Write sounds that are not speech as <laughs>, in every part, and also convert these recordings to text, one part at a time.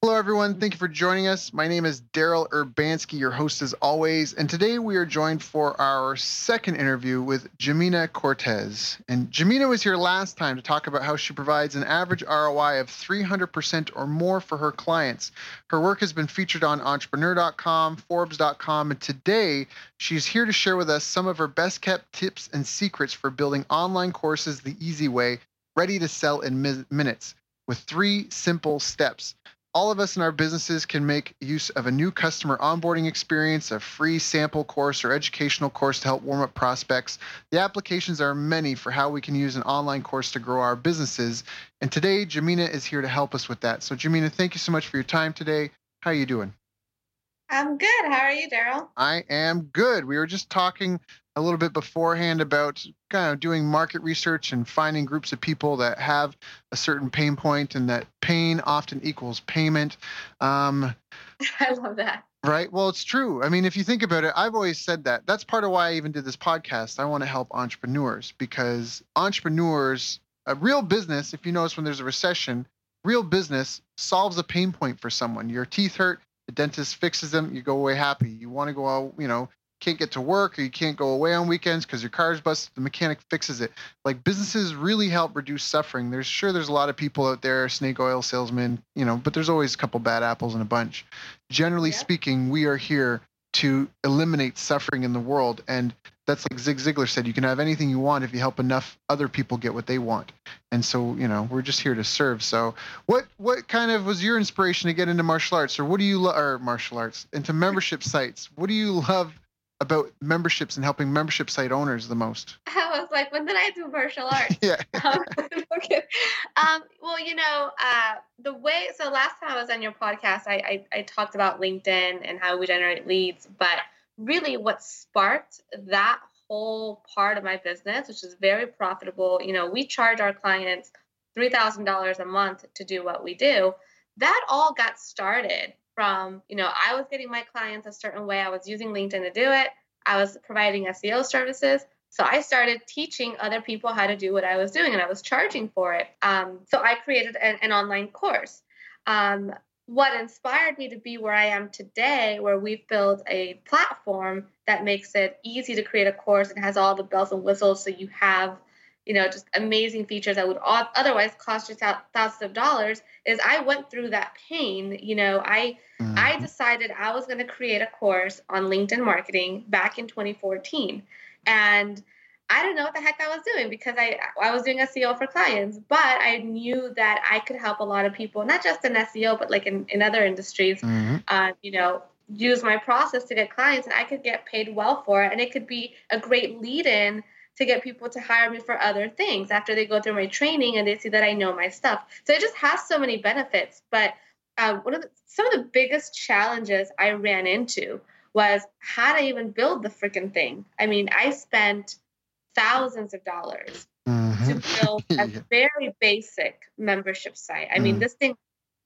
Hello, everyone. Thank you for joining us. My name is Daryl Urbanski, your host as always. And today we are joined for our second interview with Jimena Cortes. And Jimena was here last time to talk about how she provides an average ROI of 300% or more for her clients. Her work has been featured on entrepreneur.com, Forbes.com, and today she's here to share with us some of her best kept tips and secrets for building online courses the easy way, ready to sell in mi- minutes with three simple steps all of us in our businesses can make use of a new customer onboarding experience, a free sample course or educational course to help warm up prospects. The applications are many for how we can use an online course to grow our businesses. And today, Jimena is here to help us with that. So, Jimena, thank you so much for your time today. How are you doing? I'm good. How are you, Daryl? I am good. We were just talking a little bit beforehand about kind of doing market research and finding groups of people that have a certain pain point and that pain often equals payment. Um, <laughs> I love that. Right. Well, it's true. I mean, if you think about it, I've always said that. That's part of why I even did this podcast. I want to help entrepreneurs because entrepreneurs, a real business, if you notice when there's a recession, real business solves a pain point for someone. Your teeth hurt, the dentist fixes them, you go away happy. You want to go out, you know, can't get to work or you can't go away on weekends because your car's busted, the mechanic fixes it. Like businesses really help reduce suffering. There's sure there's a lot of people out there, snake oil salesmen, you know, but there's always a couple bad apples in a bunch. Generally yeah. speaking, we are here to eliminate suffering in the world. And that's like Zig Ziglar said, you can have anything you want if you help enough other people get what they want. And so, you know, we're just here to serve. So, what what kind of was your inspiration to get into martial arts, or what do you love, or martial arts into membership sites? What do you love about memberships and helping membership site owners the most? <laughs> I was like, when did I do martial arts? <laughs> yeah. <laughs> um, okay. um, well, you know, uh, the way, so last time I was on your podcast, I, I, I talked about LinkedIn and how we generate leads, but really what sparked that whole part of my business, which is very profitable, you know, we charge our clients $3,000 a month to do what we do. That all got started from, you know, I was getting my clients a certain way. I was using LinkedIn to do it. I was providing SEO services. So I started teaching other people how to do what I was doing and I was charging for it. Um, so I created an, an online course. Um, what inspired me to be where I am today, where we've built a platform that makes it easy to create a course and has all the bells and whistles so you have you know, just amazing features that would otherwise cost you thousands of dollars is I went through that pain. You know, I mm-hmm. I decided I was going to create a course on LinkedIn marketing back in 2014, and I didn't know what the heck I was doing because I I was doing SEO for clients, but I knew that I could help a lot of people, not just in SEO, but like in, in other industries. Mm-hmm. Uh, you know, use my process to get clients, and I could get paid well for it, and it could be a great lead in to get people to hire me for other things after they go through my training and they see that I know my stuff. So it just has so many benefits. But uh, one of the, some of the biggest challenges I ran into was how to even build the freaking thing. I mean, I spent thousands of dollars mm-hmm. to build <laughs> a yeah. very basic membership site. I mm. mean, this thing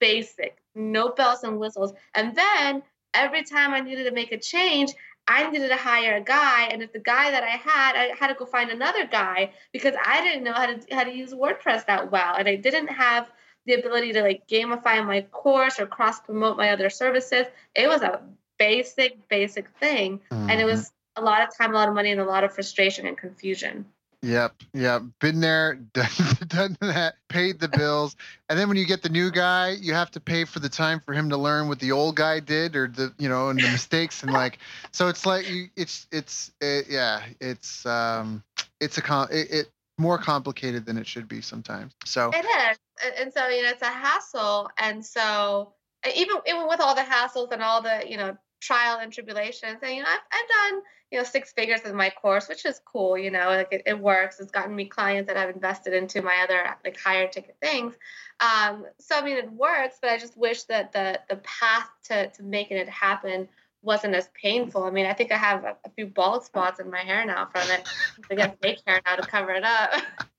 basic, no bells and whistles. And then every time I needed to make a change, I needed to hire a guy, and if the guy that I had, I had to go find another guy because I didn't know how to how to use WordPress that well, and I didn't have the ability to like gamify my course or cross promote my other services. It was a basic, basic thing, mm-hmm. and it was mm-hmm. A lot of time, a lot of money, and a lot of frustration and confusion. Yep, yep. Been there, <laughs> done, done that, paid the bills. and then when you get the new guy, you have to pay for the time for him to learn what the old guy did or the, you know, and the mistakes and like, so it's like, you, it's, it's, it, yeah, it's, um, it's a, con, it, it more complicated than it should be sometimes. So it is. And so, you know, it's a hassle. And so, even even with all the hassles and all the you know trial and tribulations, and you know I've, I've done you know six figures in my course, which is cool. You know, like it, it works. It's gotten me clients that I've invested into my other like higher ticket things. Um, so I mean, it works, but I just wish that the the path to to making it happen wasn't as painful. I mean, I think I have a, a few bald spots in my hair now from it. I get fake hair now to cover it up.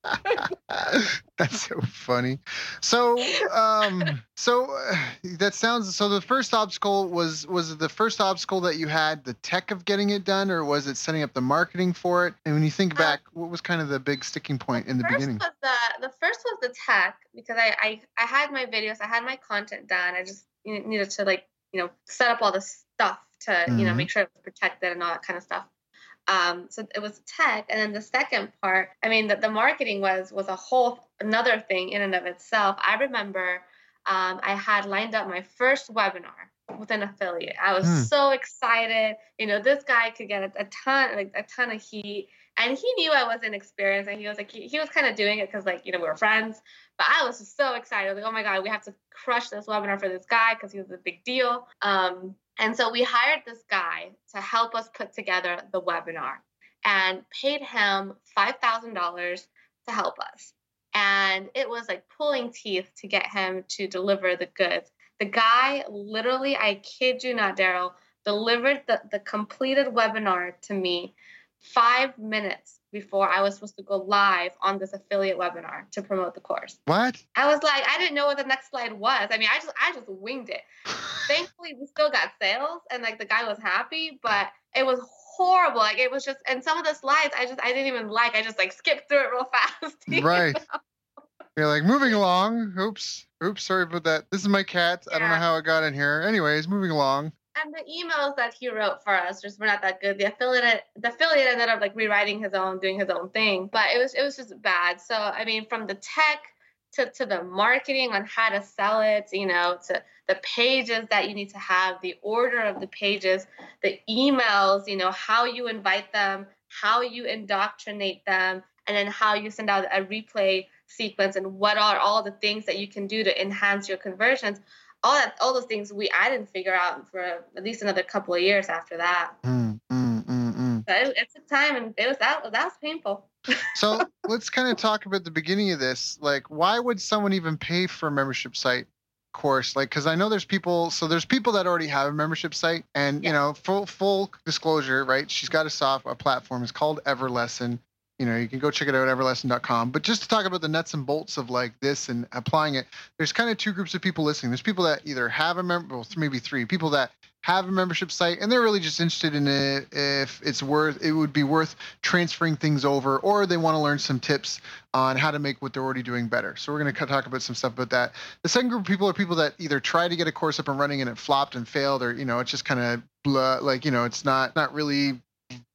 <laughs> That's so funny. So, um, so uh, that sounds. So the first obstacle was was the first obstacle that you had the tech of getting it done, or was it setting up the marketing for it? And when you think uh, back, what was kind of the big sticking point in the beginning? Was the the first was the tech because I, I I had my videos, I had my content done. I just needed to like you know set up all the stuff to mm-hmm. you know make mm-hmm. sure it was protected and all that kind of stuff. Um, so it was tech, and then the second part, I mean, the, the marketing was was a whole another thing in and of itself. I remember um, I had lined up my first webinar with an affiliate. I was mm. so excited. You know, this guy could get a, a, ton, like a ton of heat, and he knew I wasn't experienced, and he was like, he, he was kind of doing it because like you know we were friends. But I was just so excited, like, oh my god, we have to crush this webinar for this guy because he was a big deal. Um, and so we hired this guy to help us put together the webinar and paid him $5,000 to help us. And it was like pulling teeth to get him to deliver the goods. The guy literally, I kid you not, Daryl, delivered the, the completed webinar to me five minutes before I was supposed to go live on this affiliate webinar to promote the course. What? I was like, I didn't know what the next slide was. I mean, I just I just winged it. <sighs> Thankfully, we still got sales and like the guy was happy, but it was horrible. Like it was just and some of the slides I just I didn't even like. I just like skipped through it real <laughs> fast. Right. Know? You're like moving along. Oops. Oops, sorry about that. This is my cat. Yeah. I don't know how it got in here. Anyways, moving along and the emails that he wrote for us just were not that good. The affiliate the affiliate ended up like rewriting his own, doing his own thing. But it was it was just bad. So I mean from the tech to, to the marketing on how to sell it, you know, to the pages that you need to have, the order of the pages, the emails, you know, how you invite them, how you indoctrinate them, and then how you send out a replay sequence and what are all the things that you can do to enhance your conversions all that all those things we I didn't figure out for at least another couple of years after that. Mm, mm, mm, mm. it, it, took time and it was that that was painful. <laughs> so let's kind of talk about the beginning of this. Like, why would someone even pay for a membership site? course like because i know there's people so there's people that already have a membership site and yeah. you know full full disclosure right she's got a soft a platform it's called everlesson you know you can go check it out everlesson.com but just to talk about the nuts and bolts of like this and applying it there's kind of two groups of people listening. There's people that either have a member well maybe three people that have a membership site and they're really just interested in it if it's worth it would be worth transferring things over or they want to learn some tips on how to make what they're already doing better. So we're going to talk about some stuff about that. The second group of people are people that either try to get a course up and running and it flopped and failed or you know it's just kind of blah like you know it's not not really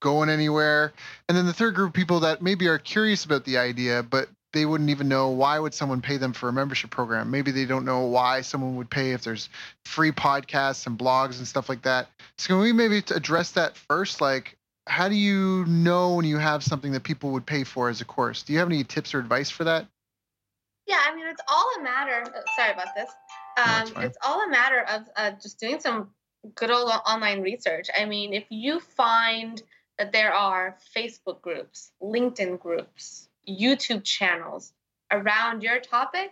going anywhere. And then the third group of people that maybe are curious about the idea, but they wouldn't even know why would someone pay them for a membership program. Maybe they don't know why someone would pay if there's free podcasts and blogs and stuff like that. So can we maybe address that first? Like, how do you know when you have something that people would pay for as a course? Do you have any tips or advice for that? Yeah, I mean, it's all a matter. Oh, sorry about this. Um, no, it's all a matter of uh, just doing some good old online research. I mean, if you find that there are Facebook groups, LinkedIn groups, YouTube channels around your topic,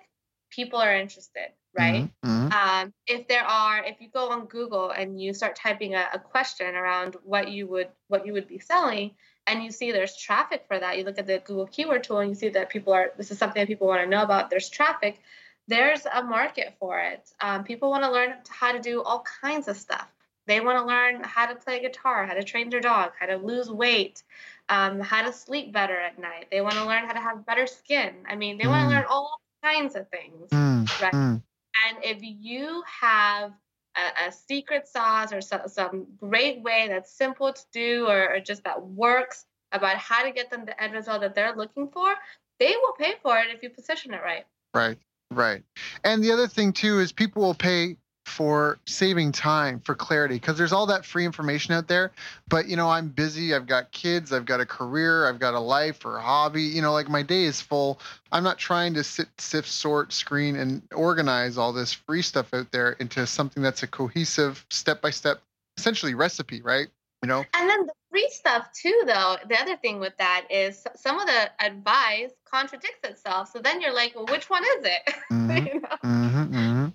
people are interested, right? Mm-hmm. mm-hmm. Um, if there are, if you go on Google and you start typing a, a, question around what you would what you would be selling, and you see there's traffic for that, you look at the Google keyword tool and you see that people are this is something that people want to know about. There's traffic. There's a market for it. Um, people want to learn how to do all kinds of stuff. They want to learn how to play guitar, how to train their dog, how to lose weight, um, how to sleep better at night. They want to learn how to have better skin. I mean, they mm. want to learn all kinds of things, mm. right? Mm. And if you have a, a secret sauce or some, some, great way that's simple to do or, or just that works about how to get them the end result that they're looking for, they will pay for it if you position it right. Right, right. And the other thing too is people will pay for saving time for clarity because there's all that free information out there but you know i'm busy i've got kids i've got a career i've got a life or a hobby you know like my day is full. I'm not trying to sit sift sort screen and organize all this free stuff out there into something that's a cohesive step by step essentially recipe right? You know? And then the free stuff too though the other thing with that is some of the advice contradicts itself so then you're like well which one is it <laughs> mm-hmm. you know? mm-hmm, mm-hmm.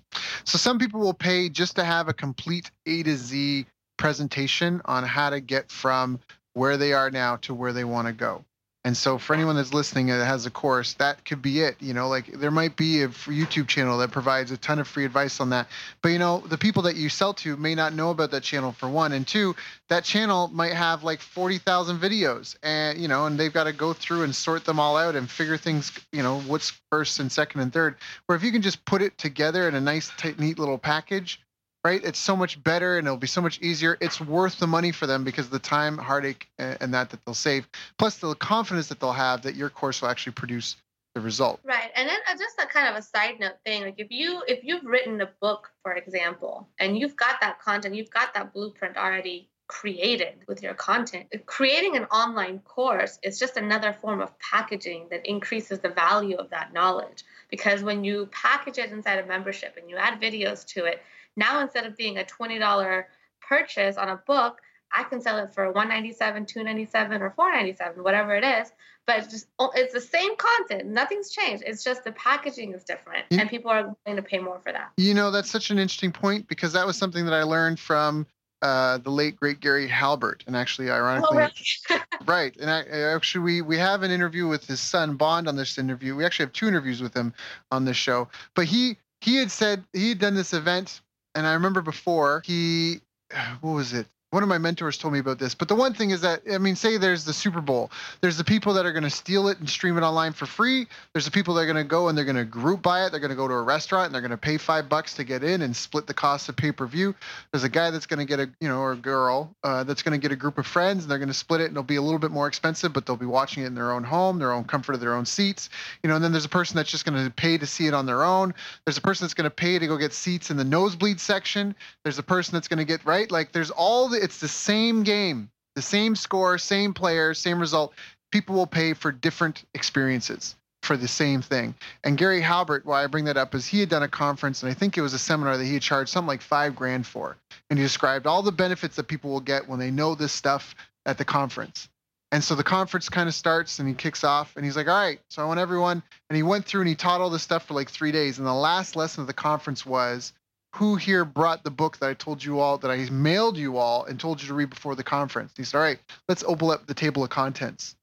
so some people will pay just to have a complete a to z presentation on how to get from where they are now to where they want to go and so for anyone that's listening that has a course, that could be it. You know, like there might be a YouTube channel that provides a ton of free advice on that. But you know, the people that you sell to may not know about that channel for one. And two, that channel might have like 40,000 videos and you know, and they've got to go through and sort them all out and figure things, you know, what's first and second and third. Where if you can just put it together in a nice, tight, neat little package, right? It's so much better and it'll be so much easier. It's worth the money for them because the time, heartache, and that that they'll save, plus the confidence that they'll have that your course will actually produce the result. Right. And then uh, just a kind of a side note thing, like if you if you've written a book, for example, and you've got that content, you've got that blueprint already created with your content. Creating an online course is just another form of packaging that increases the value of that knowledge because when you package it inside a membership and you add videos to it, now instead of being a $20 purchase on a book, I can sell it for 197, 297 or 497, whatever it is. But it's just oh, it's the same content. Nothing's changed. It's just the packaging is different and people are willing to pay more for that. You know, that's such an interesting point because that was something that I learned from uh, the late great Gary Halbert, and actually, ironically, oh, really? <laughs> right. And I, actually, we we have an interview with his son Bond on this interview. We actually have two interviews with him on this show. But he he had said he had done this event and I remember before he, <sighs> what was it? One of my mentors told me about this. But the one thing is that I mean, say there's the Super Bowl. There's the people that are going to steal it and stream it online for free. There's the people that are going to go and they're going to group buy it. They're going to go to a restaurant and they're going to pay five bucks to get in and split the cost of pay per view. There's a guy that's going to get a you know or a girl uh, that's going to get a group of friends and they're going to split it and it'll be a little bit more expensive, but they'll be watching it in their own home, their own comfort of their own seats. You know, and then there's a person that's just going to pay to see it on their own. There's a person that's going to pay to go get seats in the nosebleed section. There's a person that's going to get right like there's all the it's the same game, the same score, same player, same result. People will pay for different experiences for the same thing. And Gary Halbert, why I bring that up is he had done a conference, and I think it was a seminar that he had charged something like five grand for. And he described all the benefits that people will get when they know this stuff at the conference. And so the conference kind of starts and he kicks off and he's like, all right, so I want everyone. And he went through and he taught all this stuff for like three days. And the last lesson of the conference was who here brought the book that I told you all that I mailed you all and told you to read before the conference? He said, All right, let's open up the table of contents.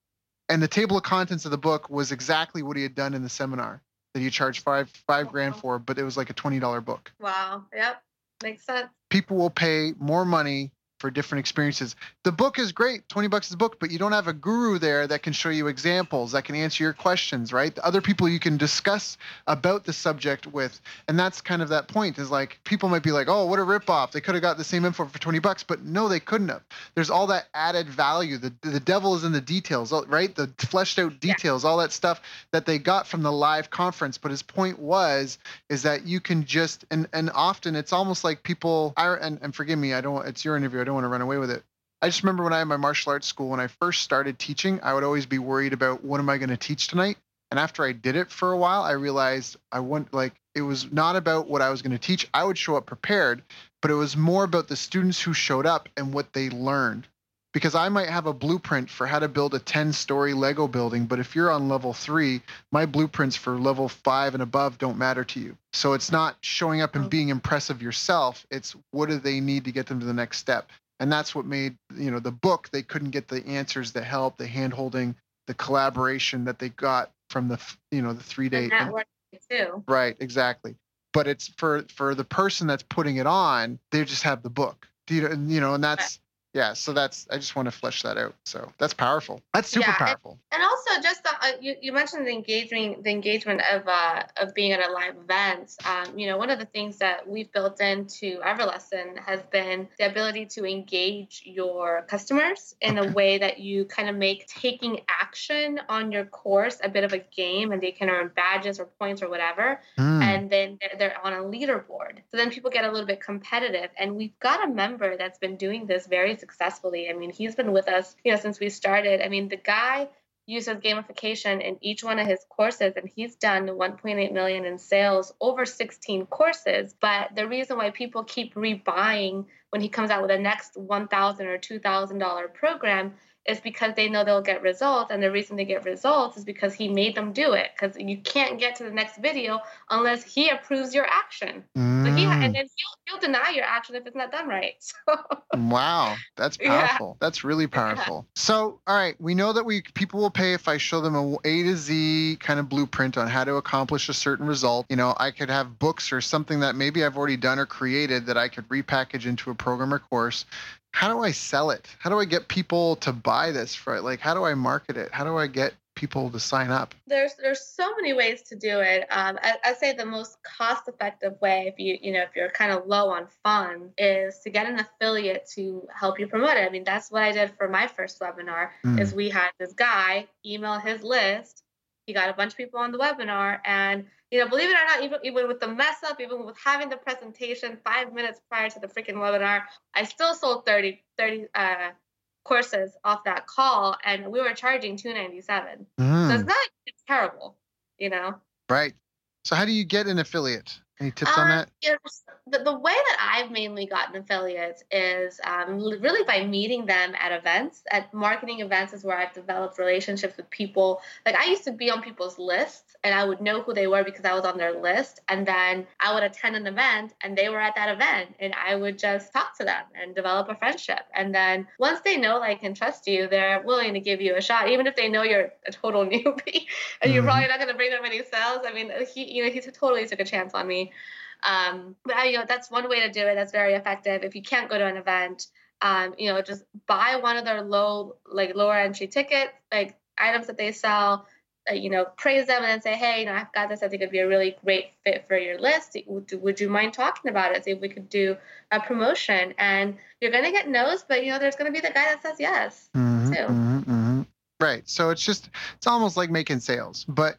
And the table of contents of the book was exactly what he had done in the seminar that he charged five five grand for, but it was like a twenty dollar book. Wow. Yep. Makes sense. People will pay more money for different experiences. The book is great, 20 bucks is a book, but you don't have a guru there that can show you examples, that can answer your questions, right? The other people you can discuss about the subject with. And that's kind of that point is like people might be like, oh, what a ripoff. They could have got the same info for 20 bucks, but no, they couldn't have. There's all that added value. The, the devil is in the details, right? The fleshed out details, yeah. all that stuff that they got from the live conference. But his point was, is that you can just, and, and often it's almost like people, I, and, and forgive me, I don't, it's your interview don't want to run away with it. I just remember when I had my martial arts school, when I first started teaching, I would always be worried about what am I going to teach tonight. And after I did it for a while, I realized I want like it was not about what I was going to teach. I would show up prepared, but it was more about the students who showed up and what they learned. Because I might have a blueprint for how to build a 10 story Lego building, but if you're on level three, my blueprints for level five and above don't matter to you. So it's not showing up and being impressive yourself. It's what do they need to get them to the next step? And that's what made you know the book they couldn't get the answers the help the hand holding the collaboration that they got from the you know the three day too. Right exactly. But it's for for the person that's putting it on they just have the book. You know and, you know and that's yeah so that's i just want to flesh that out so that's powerful that's super yeah, powerful and, and, also just uh, you, you mentioned the engagement the engagement of uh, of being at a live event. Um, you know, one of the things that we've built into Everlesson has been the ability to engage your customers in a way that you kind of make taking action on your course a bit of a game, and they can earn badges or points or whatever, mm. and then they're, they're on a leaderboard. So then people get a little bit competitive, and we've got a member that's been doing this very successfully. I mean, he's been with us, you know, since we started. I mean, the guy uses gamification in each one of his courses and he's done 1.8 million in sales over 16 courses but the reason why people keep rebuying when he comes out with a next 1000 or 2000 dollar program is because they know they'll get results and the reason they get results is because he made them do it because you can't get to the next video unless he approves your action mm. so he and mm. then he'll, he'll deny your action if it's not done right <laughs> so, wow that's <laughs> powerful yeah. that's really <laughs> powerful yeah. so all right we know that we people will pay if i show them a a to z kind of blueprint on how to accomplish a certain result you know i could have books or something that maybe i've already done or created that i could repackage into a program or course how do I sell it? How do I get people to buy this for it? like how do I market it? How do I get people to sign up? There's there's so many ways to do it. Um, I, I say the most cost effective way, if you you know if you're kind of low on funds, is to get an affiliate to help you promote it. I mean that's what I did for my first webinar. Mm. Is we had this guy email his list. He got a bunch of people on the webinar, and you know, believe it or not, even even with the mess up, even with having the presentation five minutes prior to the freaking webinar, I still sold 30, 30 uh, courses off that call, and we were charging 297. Mm. So it's not it's terrible, you know. Right. So how do you get an affiliate? Any tips um, on that? You know, the, the way that I've mainly gotten affiliates is um, really by meeting them at events. At marketing events is where I've developed relationships with people. Like I used to be on people's lists and I would know who they were because I was on their list. And then I would attend an event and they were at that event and I would just talk to them and develop a friendship. And then once they know, like, and trust you, they're willing to give you a shot, even if they know you're a total <laughs> newbie and mm-hmm. you're probably not going to bring them any sales. I mean, he, you know, he totally took a chance on me. Um, but you know, that's one way to do it. That's very effective. If you can't go to an event, um, you know, just buy one of their low, like lower entry tickets, like items that they sell. Uh, you know, praise them and then say, hey, you know, I've got this. I think it'd be a really great fit for your list. Would, would you mind talking about it? See if we could do a promotion. And you're gonna get no's, but you know, there's gonna be the guy that says yes mm-hmm, too. Mm-hmm, mm-hmm. Right. So it's just it's almost like making sales, but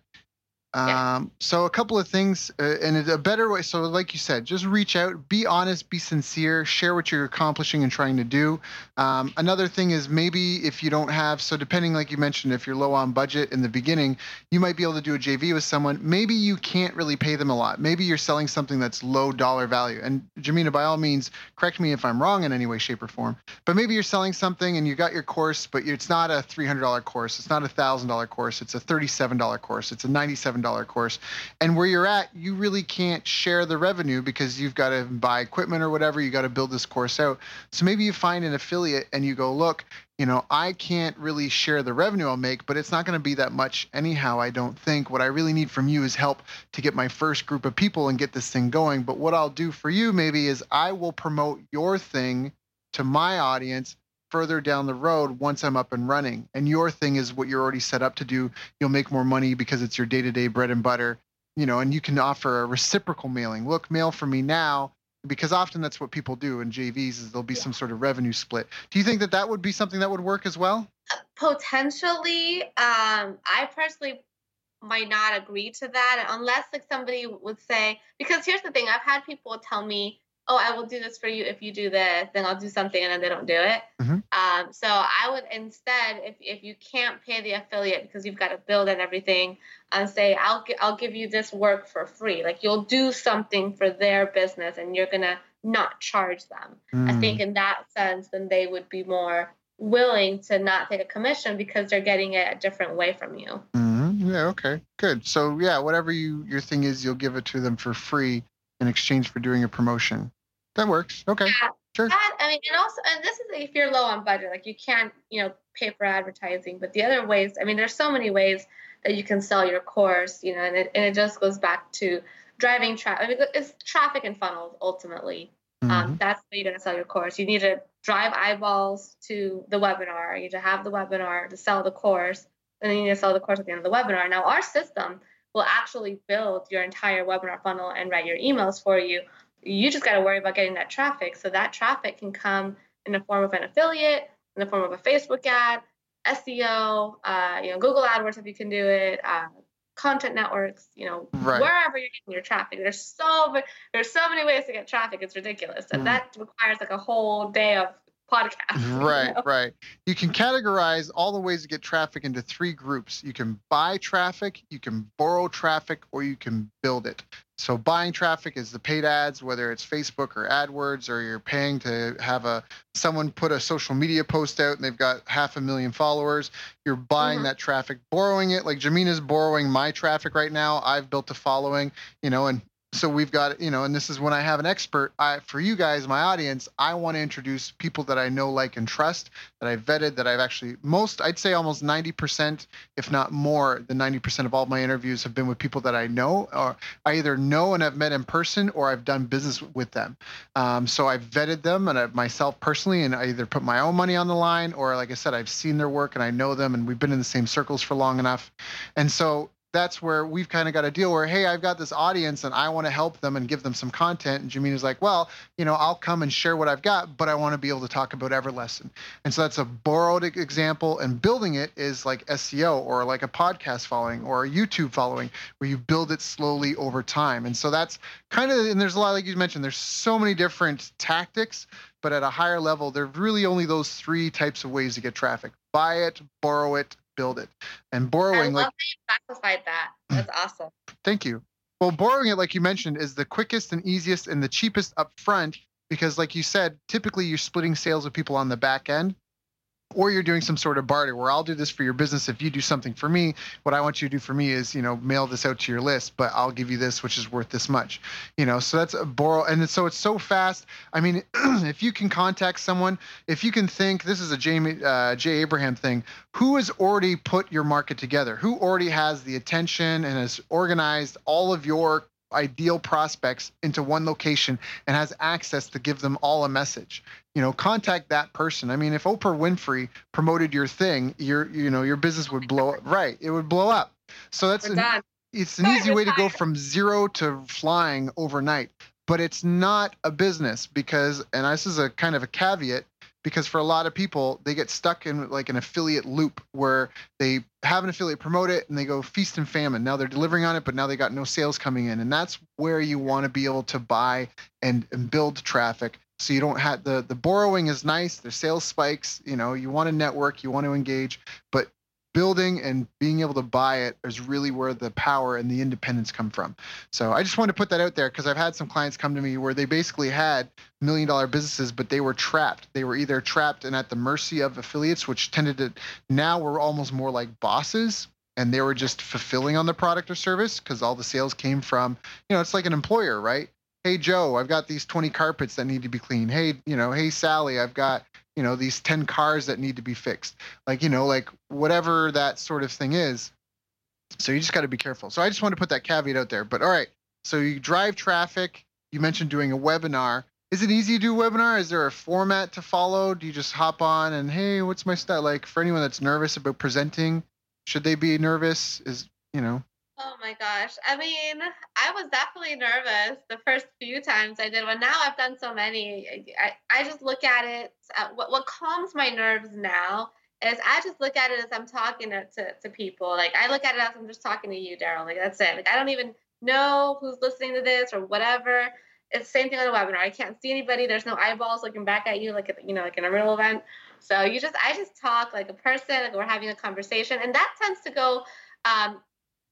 um, so a couple of things, uh, and a better way. So, like you said, just reach out, be honest, be sincere, share what you're accomplishing and trying to do. Um, another thing is maybe if you don't have, so depending, like you mentioned, if you're low on budget in the beginning, you might be able to do a JV with someone. Maybe you can't really pay them a lot. Maybe you're selling something that's low dollar value. And Jimena, by all means, correct me if I'm wrong in any way, shape, or form. But maybe you're selling something and you got your course, but it's not a $300 course. It's not a $1,000 course. It's a $37 course. It's a 97 $7 course. And where you're at, you really can't share the revenue because you've got to buy equipment or whatever. You got to build this course out. So maybe you find an affiliate and you go, look, you know, I can't really share the revenue I'll make, but it's not going to be that much anyhow, I don't think. What I really need from you is help to get my first group of people and get this thing going. But what I'll do for you maybe is I will promote your thing to my audience further down the road once I'm up and running. And your thing is what you're already set up to do. You'll make more money because it's your day to day bread and butter, you know, and you can offer a reciprocal mailing. Look, mail for me now. Because often that's what people do in JVs is there'll be yeah. some sort of revenue split. Do you think that that would be something that would work as well? Potentially, um, I personally might not agree to that unless like somebody would say because here's the thing I've had people tell me oh, I will do this for you if you do this, then I'll do something, and then they don't do it. Mm-hmm. Um, so I would instead, if, if you can't pay the affiliate because you've got to build and everything, and uh, say I'll I'll give you this work for free. Like you'll do something for their business, and you're gonna not charge them. Mm. I think in that sense, then they would be more willing to not take a commission because they're getting it a different way from you. Mm-hmm. Yeah. Okay. Good. So yeah, whatever you your thing is, you'll give it to them for free in exchange for doing a promotion. That works. Okay. Yeah. Sure. That, I mean, and also, and this is if you're low on budget, like you can't, you know, pay for advertising. But the other ways, I mean, there's so many ways that you can sell your course, you know, and it, and it just goes back to driving traffic. I mean, it's traffic and funnels ultimately. Um, mm-hmm. Um, that's how you're going to sell your course. You need to drive eyeballs to the webinar. You need to have the webinar to sell the course. and then you need to sell the course at the end of the webinar. Now, our system will actually build your entire webinar funnel and write your emails for you. You just got to worry about getting that traffic. So that traffic can come in the form of an affiliate, in the form of a Facebook ad, SEO, uh, you know, Google AdWords if you can do it, uh, content networks, you know, right. wherever you're getting your traffic. There's so there's so many ways to get traffic. It's ridiculous, and mm. that requires like a whole day of podcast. Right, you know? right. You can categorize all the ways to get traffic into three groups. You can buy traffic, you can borrow traffic, or you can build it. So buying traffic is the paid ads, whether it's Facebook or AdWords, or you're paying to have a someone put a social media post out and they've got half a million followers. You're buying mm-hmm. that traffic, borrowing it. Like Jimena's borrowing my traffic right now. I've built a following, you know, and so we've got you know and this is when i have an expert I, for you guys my audience i want to introduce people that i know like and trust that i've vetted that i've actually most i'd say almost 90% if not more than 90% of all my interviews have been with people that i know or i either know and have met in person or i've done business with them. Um, so i've vetted them and I've myself personally and i either put my own money on the line or like i said i've seen their work and i know them and we've been in the same circles for long enough. And so that's where we've kind of got a deal where, hey, I've got this audience and I want to help them and give them some content. And Jimena's like, well, you know, I'll come and share what I've got, but I want to be able to talk about Everlesson. And so that's a borrowed example. And building it is like SEO or like a podcast following or a YouTube following where you build it slowly over time. And so that's kind of, and there's a lot, like you mentioned, there's so many different tactics, but at a higher level, there's really only those three types of ways to get traffic buy it, borrow it, build it. And borrowing, I love like, that you classified that. Mm. That's awesome. Thank you. Well, borrowing it, like you mentioned, is the quickest and easiest and the cheapest up front because, like you said, typically you're splitting sales with people on the back end or you're doing some sort of barter where I'll do this for your business if you do something for me. What I want you to do for me is, you know, mail this out to your list, but I'll give you this, which is worth this much. You know, so that's a borrow, and so it's so fast. I mean, <clears throat> if you can contact someone, if you can think, this is a Jamie uh, Jay Abraham thing. Who has already put your market together? Who already has the attention and has organized all of your ideal prospects into one location and has access to give them all a message. You know contact that person. I mean if oprah winfrey promoted your thing your you know your business would blow up. Right it would blow up. So that's an, it's an easy way to go from zero to flying overnight. But it's not a business because and this is a kind of a caveat because for a lot of people they get stuck in like an affiliate loop where they have an affiliate promote it and they go feast and famine. Now they're delivering on it but now they got no sales coming in. And that's where you want to be able to buy and, and build traffic. So you don't have the the borrowing is nice the sales spikes you know you want to network you want to engage but building and being able to buy it is really where the power and the independence come from. So I just wanted to put that out there because I've had some clients come to me where they basically had million dollar businesses, but they were trapped. They were either trapped and at the mercy of affiliates, which tended to now we're almost more like bosses and they were just fulfilling on the product or service because all the sales came from, you know, it's like an employer, right? Hey Joe, I've got these 20 carpets that need to be cleaned. Hey, you know, hey Sally, I've got you know these 10 cars that need to be fixed. Like you know like whatever that sort of thing is. So you just got to be careful. So i just want to put that caveat out there but all right so you drive traffic. You mentioned doing a webinar. Is it easy to do webinar? Is there a format to follow? Do you just hop on and hey what's my style like for anyone that's nervous about presenting should they be nervous? Is you know Oh my gosh. I mean, I was definitely nervous the first few times I did one. Now I've done so many. I, I just look at it. Uh, what, what calms my nerves now is I just look at it as I'm talking to, to, people. Like I look at it as I'm just talking to you, Daryl. Like that's it. Like I don't even know who's listening to this or whatever. It's the same thing on a webinar. I can't see anybody. There's no eyeballs looking back at you like a, you know like in a real event. So you just I just talk like a person, like we're having a conversation, and that tends to go um,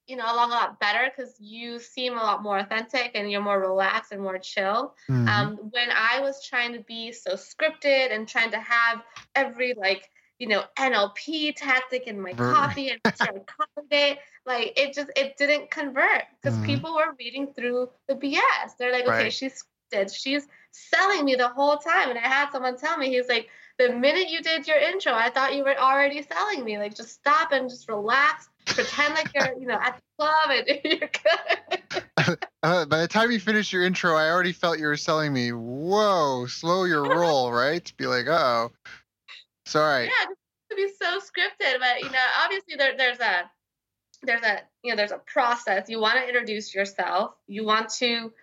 you know along a lot better because you seem a lot more authentic and you're more relaxed and more chill mm-hmm. um, when i was trying to be so scripted and trying to have every like you know nlp tactic in my copy and trying to copy it like it just it didn't convert because mm-hmm. people were reading through the bs they're like okay right. she's scripted she's selling me the whole time and i had someone tell me he's like the minute you did your intro i thought you were already selling me like just stop and just relax pretend like you're, you know, at the club and <laughs> you're good. <laughs> uh, by the time you finish your intro, I already felt you were selling me, whoa, slow your <laughs> roll, right? To be like, oh. Sorry. Yeah, to be so scripted, but you know, obviously there, there's a there's a you know there's a process. You want to introduce yourself. You want to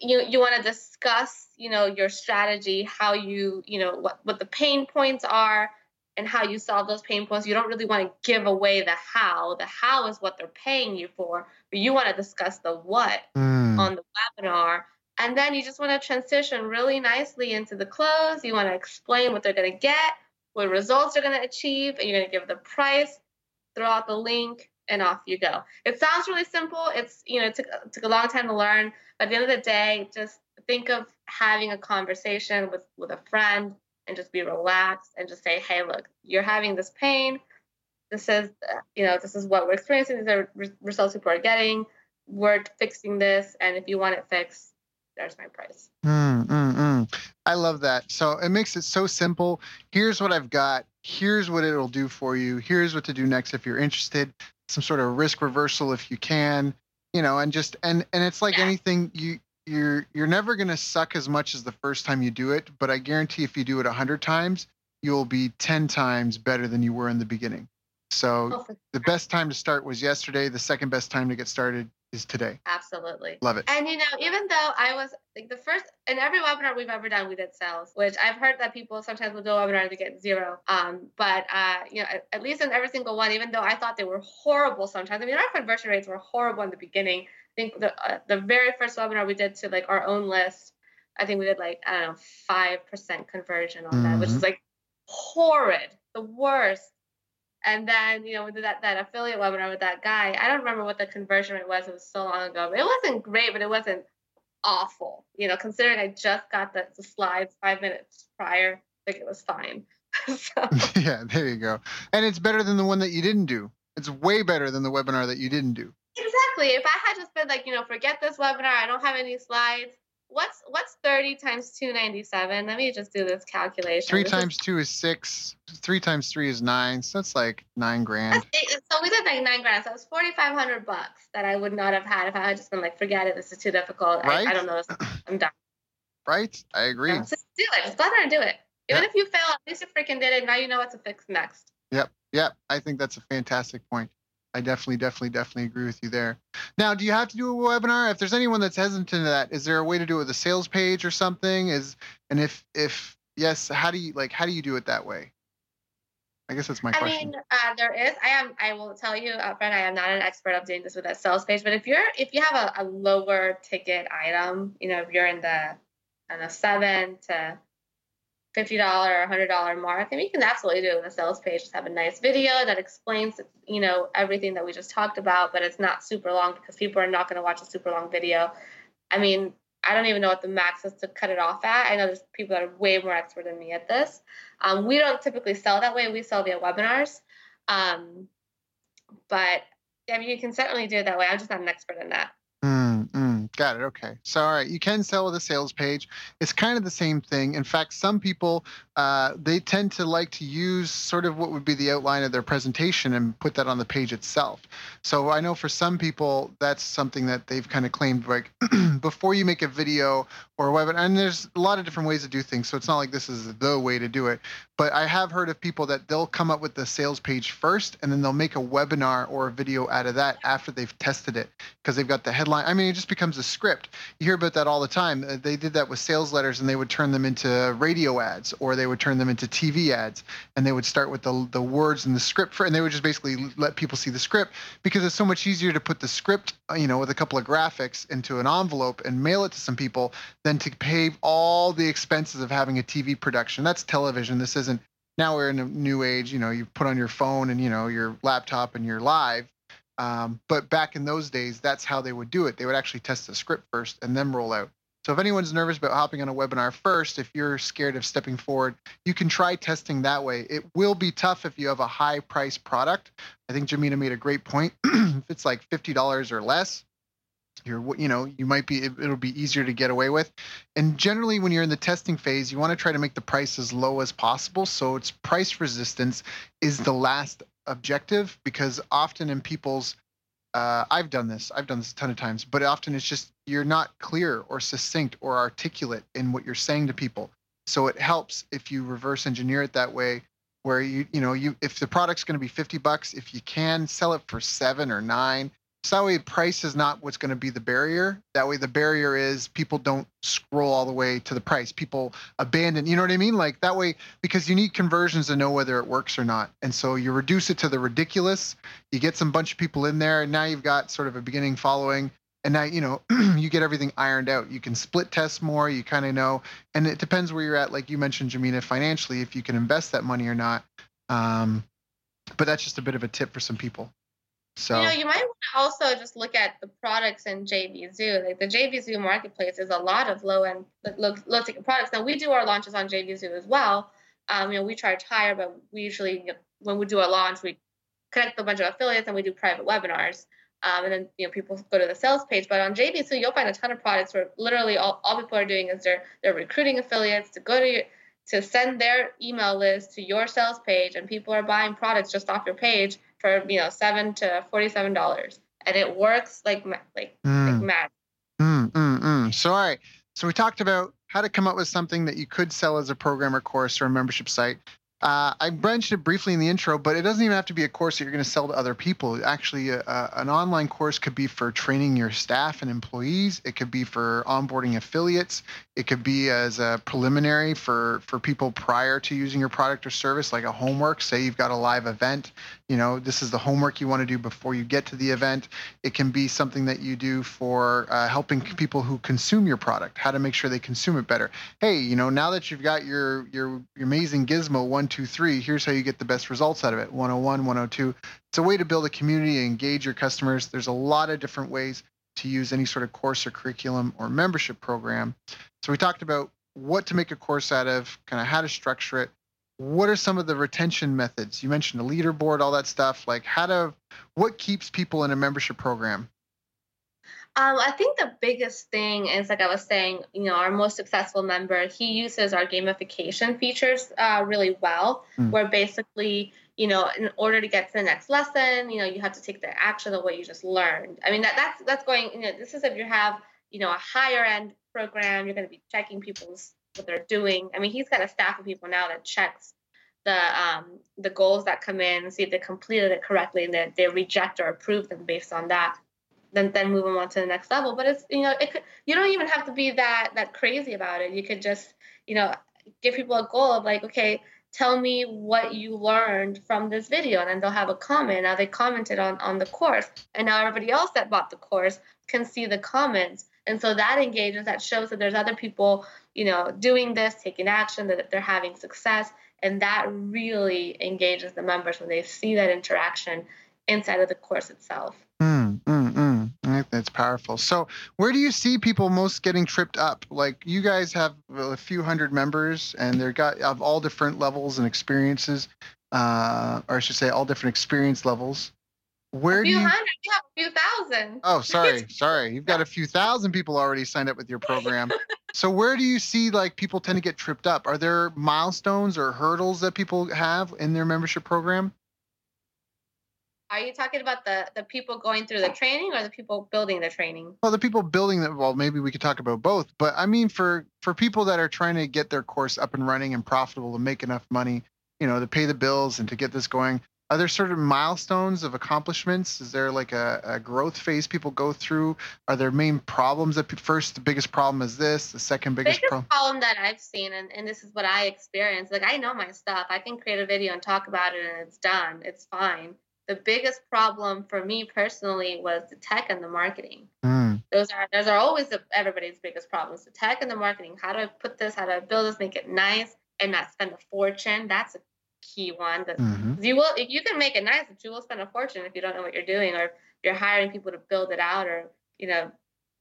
you you want to discuss you know your strategy, how you you know what what the pain points are, and how you solve those pain points. You don't really want to give away the how. The how is what they're paying you for, but you want to discuss the what mm. on the webinar. And then you just want to transition really nicely into the close. You want to explain what they're going to get, what results they're going to achieve, and you're going to give the price, throw out the link, and off you go. It sounds really simple. It's, you know, it took, it took a long time to learn. But at the end of the day, just think of having a conversation with, with a friend and just be relaxed and just say, hey, look, you're having this pain. This is, you know, this is what we're experiencing. These are results people are getting. We're fixing this. And if you want it fixed, there's my price. Mm, mm, mm. I love that. So it makes it so simple. Here's what I've got. Here's what it'll do for you. Here's what to do next if you're interested. Some sort of risk reversal if you can. You know, and just and and it's like yeah. anything you you're you're never going to suck as much as the first time you do it, but I guarantee if you do it 100 times, you'll be 10 times better than you were in the beginning. So the best time to start was yesterday. The second best time to get started is today. Absolutely. Love it. And you know, even though I was like the first in every webinar we've ever done, we did sales, which I've heard that people sometimes will do a webinar and they get zero. Um, but uh, you know, at, at, least in every single one, even though I thought they were horrible sometimes. I mean, our conversion rates were horrible in the beginning I think the uh, the very first webinar we did to like our own list, I think we did like I don't know five percent conversion on mm-hmm. that, which is mm-hmm. like horrid, the worst. And then you know we did that that affiliate webinar with that guy. I don't remember what the conversion rate was. It was so long ago. But it wasn't great, but it wasn't awful. You know, considering I just got the, the slides five minutes prior, I think it was fine. <laughs> so. <laughs> Yeah, there you go. And it's better than the one that you didn't do. It's way better than the webinar that you didn't do. Exactly. If I had just been like, you know, forget this webinar, I don't have any slides. What's what's 30 times 297? Let me just do this calculation. Three this times is, two is six. Three times three is nine. So that's like nine grand. <laughs> so we did like nine grand. So it was 4,500 bucks that I would not have had if I had just been like, forget it. This is too difficult. Right? I, I don't know. <clears throat> I'm done. Right. I agree. just do it. Just go there and do it. Even yep. if you fail, at least you freaking did it. Now you know what to fix next. Yep. Yep. I think that's a fantastic point. I definitely, definitely, definitely agree with you there. Now, do you have to do a webinar? If there's anyone that's hesitant to that, is there a way to do it with a sales page or something? Is and if if yes, how do you like how do you do it that way? I guess that's my I question. I mean, uh, there is. I am. I will tell you upfront. I am not an expert of doing this with a sales page. But if you're, if you have a, a lower ticket item, you know, if you're in the, I don't know, seven to $50 or $100 mark. and you can absolutely do it with a sales page. Just have a nice video that explains, you know, everything that we just talked about, but it's not super long because people are not going to watch a super long video. I mean, I don't even know what the max is to cut it off at. I know there's people that are way more expert than me at this. Um, we don't typically sell that way. We sell via webinars. Um, but I mean, you can certainly do it that way. I'm just not an expert in that. Mm, mm, got it. Okay. So, all right, you can sell with a sales page. It's kind of the same thing. In fact, some people uh, they tend to like to use sort of what would be the outline of their presentation and put that on the page itself. So I know for some people that's something that they've kind of claimed like <clears throat> before you make a video or a webinar, and there's a lot of different ways to do things. So it's not like this is the way to do it. But I have heard of people that they'll come up with the sales page first and then they'll make a webinar or a video out of that after they've tested it because they've got the headline. I mean, it just becomes a script. You hear about that all the time. Uh, they did that with sales letters and they would turn them into radio ads or they would turn them into TV ads, and they would start with the the words and the script for, and they would just basically let people see the script because it's so much easier to put the script, uh, you know, with a couple of graphics into an envelope and mail it to some people than to pay all the expenses of having a TV production. That's television. This isn't. Now we're in a new age. You know, you put on your phone and you know your laptop and you're live. Um, but back in those days, that's how they would do it. They would actually test the script first and then roll out. So if anyone's nervous about hopping on a webinar first, if you're scared of stepping forward, you can try testing that way. It will be tough if you have a high price product. I think Jimena made a great point. <clears throat> if it's like $50 or less, you're you know you might be it'll be easier to get away with and generally when you're in the testing phase you want to try to make the price as low as possible so it's price resistance is the last objective because often in people's uh, I've done this. I've done this a ton of times, but often it's just you're not clear or succinct or articulate in what you're saying to people. So it helps if you reverse engineer it that way where you you know you if the product's going to be 50 bucks if you can sell it for seven or nine so that way price is not what's going to be the barrier. That way the barrier is people don't scroll all the way to the price. People abandon you know what i mean? Like that way because you need conversions to know whether it works or not. And so you reduce it to the ridiculous. You get some bunch of people in there and now you've got sort of a beginning following. And now you know <clears throat> you get everything ironed out. You can split test more you kind of know. And it depends where you're at like you mentioned jimena financially if you can invest that money or not. Um, but that's just a bit of a tip for some people so you know you might want to also just look at the products in JVZoo. Like the JVZoo marketplace is a lot of low end low, low ticket products. Now we do our launches on JVZoo as well. Um, you know we charge higher, but we usually when we do a launch we connect a bunch of affiliates and we do private webinars. Um, and then you know people go to the sales page. But on JVZoo, you'll find a ton of products where literally all, all people are doing is they're they're recruiting affiliates to go to your, to send their email list to your sales page, and people are buying products just off your page for you know seven to forty seven dollars, and it works like like mm. like mad. Mm, mm, mm. So all right, so we talked about how to come up with something that you could sell as a program or course or a membership site. Uh, I mentioned it briefly in the intro, but it doesn't even have to be a course that you're going to sell to other people. Actually, uh, uh, an online course could be for training your staff and employees. It could be for onboarding affiliates. It could be as a preliminary for for people prior to using your product or service, like a homework. Say you've got a live event, you know, this is the homework you want to do before you get to the event. It can be something that you do for uh, helping people who consume your product, how to make sure they consume it better. Hey, you know, now that you've got your your, your amazing Gizmo one two three, here's how you get the best results out of it. 101, 102. It's a way to build a community and engage your customers. There's a lot of different ways to use any sort of course or curriculum or membership program. So we talked about what to make a course out of, kind of how to structure it. What are some of the retention methods? You mentioned a leaderboard, all that stuff. Like how to, what keeps people in a membership program? Um, I think the biggest thing is, like I was saying, you know, our most successful member, he uses our gamification features uh, really well, mm. where basically you know, in order to get to the next lesson, you know, you have to take the action of what you just learned. I mean, that that's that's going. You know, this is if you have, you know, a higher end program, you're going to be checking people's what they're doing. I mean, he's got a staff of people now that checks the um, the goals that come in, see if they completed it correctly, and then they reject or approve them based on that. Then then move them on to the next level. But it's you know, it could, you don't even have to be that that crazy about it. You could just you know give people a goal of like, okay tell me what you learned from this video and then they'll have a comment now they commented on on the course and now everybody else that bought the course can see the comments and so that engages that shows that there's other people you know doing this taking action that they're having success and that really engages the members when they see that interaction inside of the course itself mm, mm, mm. That's powerful. So, where do you see people most getting tripped up? Like, you guys have a few hundred members, and they're got of all different levels and experiences, uh, or I should say, all different experience levels. Where a few do you hundred? You have a few thousand. Oh, sorry, <laughs> sorry. You've got a few thousand people already signed up with your program. so, where do you see like people tend to get tripped up? Are there milestones or hurdles that people have in their membership program? Are you talking about the the people going through the training or the people building the training? Well, the people building the well, maybe we could talk about both. But I mean, for for people that are trying to get their course up and running and profitable to make enough money, you know, to pay the bills and to get this going, are there certain milestones of accomplishments? Is there like a, a growth phase people go through? Are there main problems that first the biggest problem is this, the second biggest, biggest problem? problem that I've seen, and, and this is what I experienced. Like I know my stuff. I can create a video and talk about it, and it's done. It's fine the biggest problem for me personally was the tech and the marketing. Mm. Those are those are always the, everybody's biggest problems: the tech and the marketing. How do I put this? How do I build this? Make it nice and not spend a fortune. That's a key one. That mm-hmm. you will you can make it nice, but you will spend a fortune if you don't know what you're doing, or you're hiring people to build it out, or you know,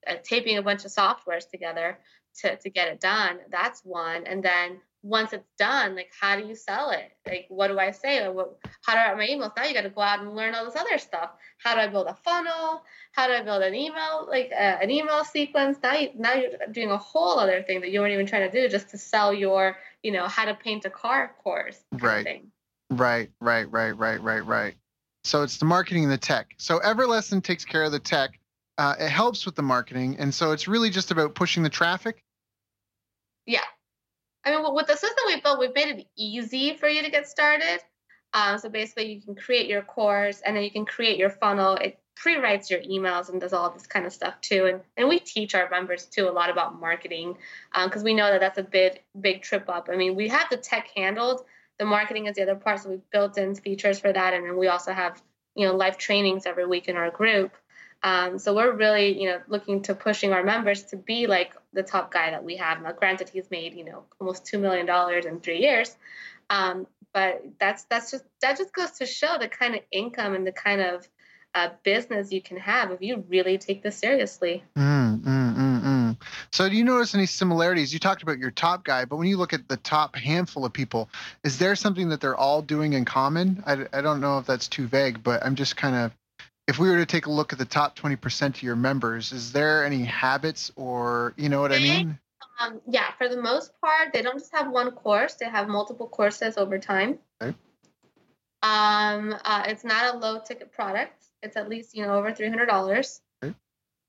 uh, taping a bunch of softwares together to to get it done. That's one, and then once it's done, like how do you sell it? Like what do I say? what, how do I write my emails? Now you got to go out and learn all this other stuff. How do I build a funnel? How do I build an email like uh, an email sequence? Now you now you're doing a whole other thing that you weren't even trying to do just to sell your you know how to paint a car course. Right. Right. Right. Right. Right. Right. Right. So it's the marketing and the tech. So Everlesson takes care of the tech. Uh, it helps with the marketing, and so it's really just about pushing the traffic. Yeah, I mean, with the system we built, we've made it easy for you to get started. Um, so basically, you can create your course and then you can create your funnel. It pre-writes your emails and does all this kind of stuff too. And and we teach our members too a lot about marketing because um, we know that that's a big big trip up. I mean, we have the tech handled. The marketing is the other part, so we've built in features for that, and then we also have you know live trainings every week in our group. Um, so we're really, you know, looking to pushing our members to be like the top guy that we have. Now, granted, he's made, you know, almost two million dollars in three years, um, but that's that's just that just goes to show the kind of income and the kind of uh, business you can have if you really take this seriously. Mm, mm, mm, mm. so, do you notice any similarities? You talked about your top guy, but when you look at the top handful of people, is there something that they're all doing in common? I, I don't know if that's too vague, but I'm just kind of if we were to take a look at the top 20% of your members, is there any habits or, you know what I mean? Um, yeah, for the most part, they don't just have one course, they have multiple courses over time. Okay. Um, uh, it's not a low ticket product. It's at least, you know, over $300. Okay.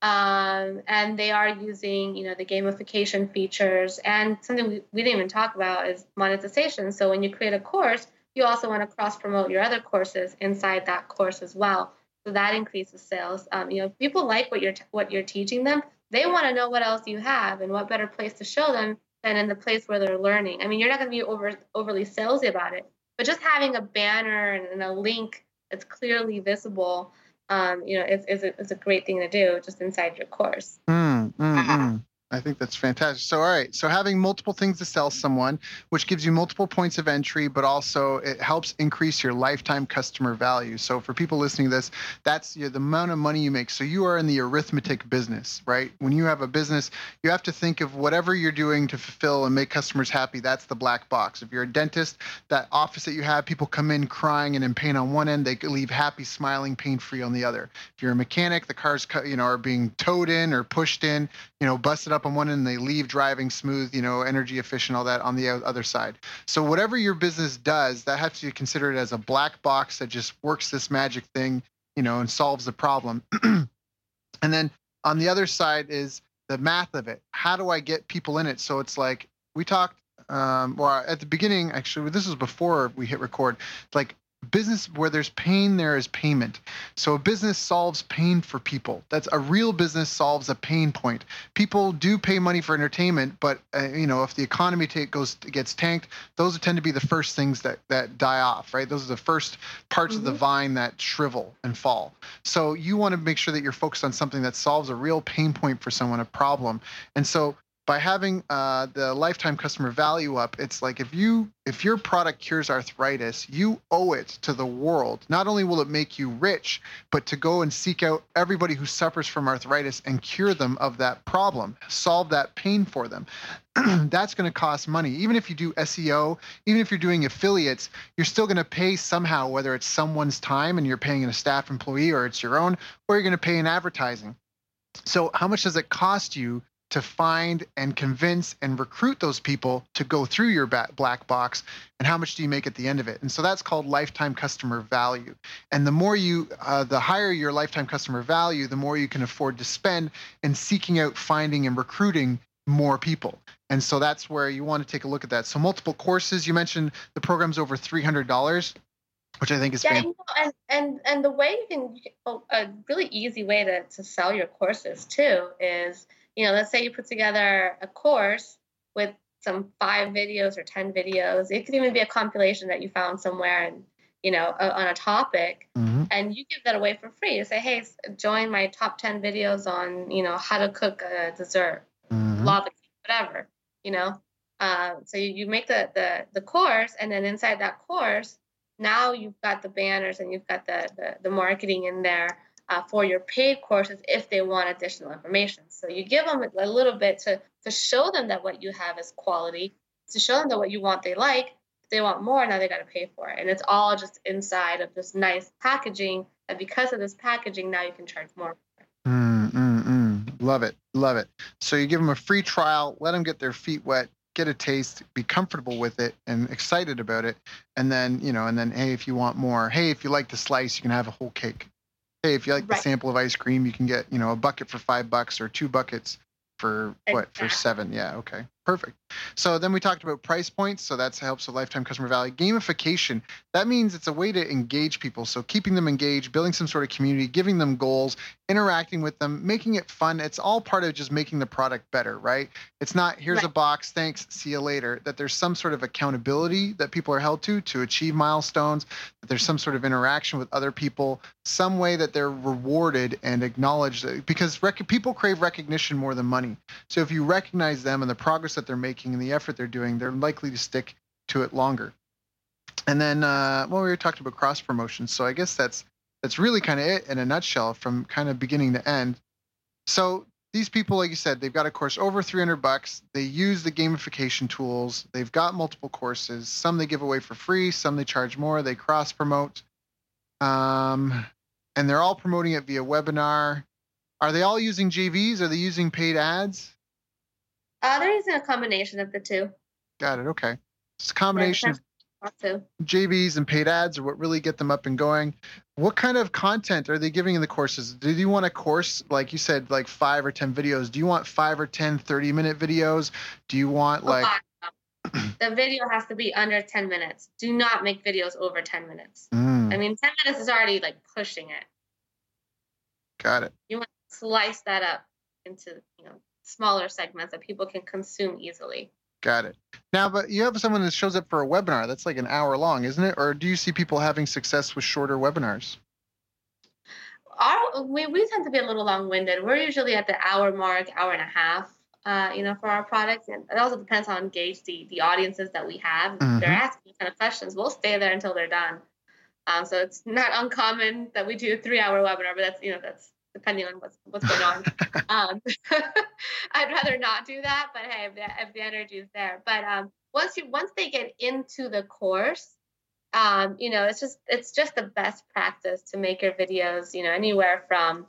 Um, and they are using, you know, the gamification features and something we, we didn't even talk about is monetization. So when you create a course, you also want to cross promote your other courses inside that course as well. So that increases sales. Um, you know, people like what you're t- what you're teaching them. They want to know what else you have, and what better place to show them than in the place where they're learning. I mean, you're not going to be over overly salesy about it, but just having a banner and, and a link that's clearly visible, um, you know, is, is, a, is a great thing to do just inside your course. Mm, mm, mm. I think that's fantastic. So, all right. So, having multiple things to sell someone, which gives you multiple points of entry, but also it helps increase your lifetime customer value. So, for people listening to this, that's the amount of money you make. So, you are in the arithmetic business, right? When you have a business, you have to think of whatever you're doing to fulfill and make customers happy. That's the black box. If you're a dentist, that office that you have, people come in crying and in pain on one end, they leave happy, smiling, pain free on the other. If you're a mechanic, the cars, you know, are being towed in or pushed in, you know, busted up up on one end and they leave driving smooth, you know, energy efficient, all that on the other side. So whatever your business does, that has to be considered as a black box that just works this magic thing, you know, and solves the problem. <clears throat> and then on the other side is the math of it. How do I get people in it? So it's like we talked um, well at the beginning actually this was before we hit record like business where there's pain there is payment. So a business solves pain for people. That's a real business solves a pain point. People do pay money for entertainment but uh, you know if the economy take, goes gets tanked those tend to be the first things that that die off right? Those are the first parts mm-hmm. of the mm-hmm. vine that shrivel and fall. So you want to make sure that you're focused on something that solves a real pain point for someone a problem. And so by having uh, the lifetime customer value up it's like if you if your product cures arthritis you owe it to the world. Not only will it make you rich but to go and seek out everybody who suffers from arthritis and cure them of that problem solve that pain for them. <clears throat> That's going to cost money. Even if you do seo even if you're doing affiliates you're still going to pay somehow whether it's someone's time and you're paying a staff employee or it's your own or you're going to pay in advertising. So how much does it cost you to find and convince and recruit those people to go through your black box and how much do you make at the end of it? And so that's called lifetime customer value. And the more you uh, the higher your lifetime customer value the more you can afford to spend in seeking out finding and recruiting more people. And so that's where you want to take a look at that. So multiple courses you mentioned the program's over $300 which I think is yeah, you know, and and and the way you can oh, a really easy way to to sell your courses too is you know, let's say you put together a course with some five videos or 10 videos. It could even be a compilation that you found somewhere and, you know, a, on a topic. Mm-hmm. And you give that away for free. You say, hey, join my top 10 videos on, you know, how to cook a dessert, mm-hmm. lava cake, whatever, you know. Uh, so you, you make the, the, the course, and then inside that course, now you've got the banners and you've got the, the, the marketing in there uh, for your paid courses if they want additional information. So you give them a little bit to, to show them that what you have is quality, to show them that what you want they like. If they want more, now they got to pay for it. And it's all just inside of this nice packaging. And because of this packaging, now you can charge more. Mm, mm, mm. Love it. Love it. So you give them a free trial, let them get their feet wet, get a taste, be comfortable with it and excited about it. And then, you know, and then, hey, if you want more, hey, if you like the slice, you can have a whole cake hey, if you like right. the sample of ice cream, you can get, you know, a bucket for five bucks or two buckets for exactly. what for seven. Yeah, okay. Perfect. So then we talked about price points. So that helps with lifetime customer value. Gamification, that means it's a way to engage people. So keeping them engaged, building some sort of community, giving them goals, interacting with them, making it fun. It's all part of just making the product better, right? It's not here's right. a box, thanks, see you later. That there's some sort of accountability that people are held to to achieve milestones, that there's some sort of interaction with other people, some way that they're rewarded and acknowledged because rec- people crave recognition more than money. So if you recognize them and the progress that they're making and the effort they're doing, they're likely to stick to it longer. And then, uh, well, we were talking about cross promotion. So I guess that's that's really kind of it in a nutshell from kind of beginning to end. So these people, like you said, they've got a course over 300 bucks. They use the gamification tools. They've got multiple courses. Some they give away for free. Some they charge more. They cross promote. Um, and they're all promoting it via webinar. Are they all using JVs? Are they using paid ads? Uh, they're a combination of the two. Got it. Okay. It's a combination of JVs and paid ads are what really get them up and going. What kind of content are they giving in the courses? Do you want a course, like you said, like five or 10 videos? Do you want five or 10 30 minute videos? Do you want like. the video has to be under 10 minutes. Do not make videos over 10 minutes. Mm. I mean, 10 minutes is already like pushing it. Got it. You want to slice that up into, you know, smaller segments that people can consume easily. Got it. Now, but you have someone that shows up for a webinar that's like an hour long, isn't it? Or do you see people having success with shorter webinars? Our, we, we tend to be a little long winded. We're usually at the hour mark, hour and a half, uh, you know, for our products. And it also depends on engage the, the audiences that we have. Mm-hmm. They're asking kind of questions. We'll stay there until they're done. Um, so it's not uncommon that we do a three hour webinar, but that's, you know, that's depending on what's what's going on. <laughs> um, <laughs> I'd rather not do that, but hey, if the, if the energy is there. But um, once you once they get into the course, um, you know, it's just it's just the best practice to make your videos, you know, anywhere from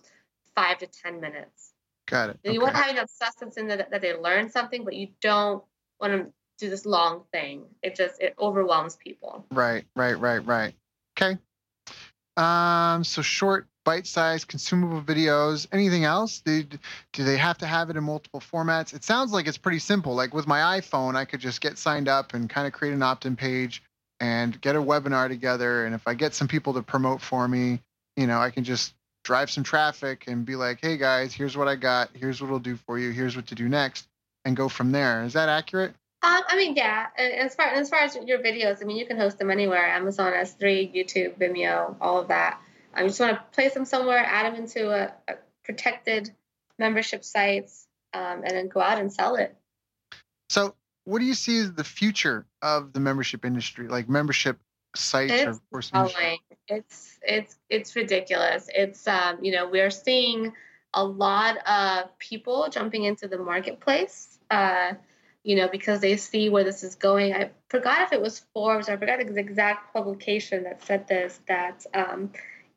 five to ten minutes. Got it. You okay. want to have enough substance in that, that they learn something, but you don't want to do this long thing. It just it overwhelms people. Right, right, right, right. Okay. Um, so short bite-sized consumable videos anything else? Do, do they have to have it in multiple formats? It sounds like it's pretty simple. Like with my iphone i could just get signed up and kind of create an opt-in page and get a webinar together. And if i get some people to promote for me you know i can just drive some traffic and be like hey guys here's what i got. Here's what it'll do for you. Here's what to do next and go from there. Is that accurate? Um, I mean, yeah. As far as far as your videos, I mean, you can host them anywhere: Amazon S3, YouTube, Vimeo, all of that. I just want to place them somewhere, add them into a, a protected membership sites, um, and then go out and sell it. So, what do you see as the future of the membership industry, like membership sites it's or course It's it's it's ridiculous. It's um, you know, we're seeing a lot of people jumping into the marketplace. Uh, you know, because they see where this is going. I forgot if it was Forbes or I forgot the exact publication that said this that um,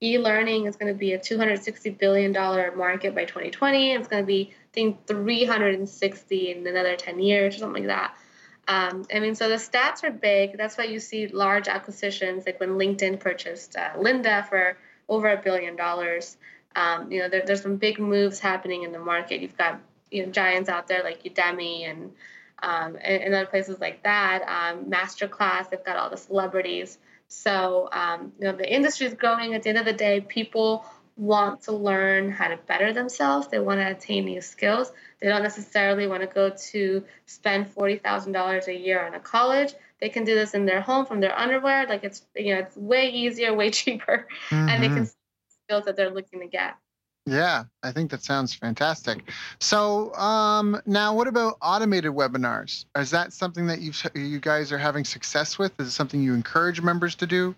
e-learning is going to be a 260 billion dollar market by 2020 it's going to be i think 360 in another 10 years or something like that. Um, i mean so the stats are big. That's why you see large acquisitions like when linkedin purchased uh, lynda for over a billion dollars. Um, you know there, there's some big moves happening in the market. You've got you know giants out there like udemy and um, and, and, other places like that. Um, masterclass they've got all the celebrities so, um, you know, the industry is growing. At the end of the day, people want to learn how to better themselves. They want to attain new skills. They don't necessarily want to go to spend forty thousand dollars a year on a college. They can do this in their home from their underwear. Like it's you know it's way easier, <laughs> way cheaper, mm-hmm. and they can mm-hmm. skills that they're looking to get. Yeah, I think that sounds fantastic. So um, now, what about automated webinars? Is that something that you you guys are having success with? Is it something you encourage members to do?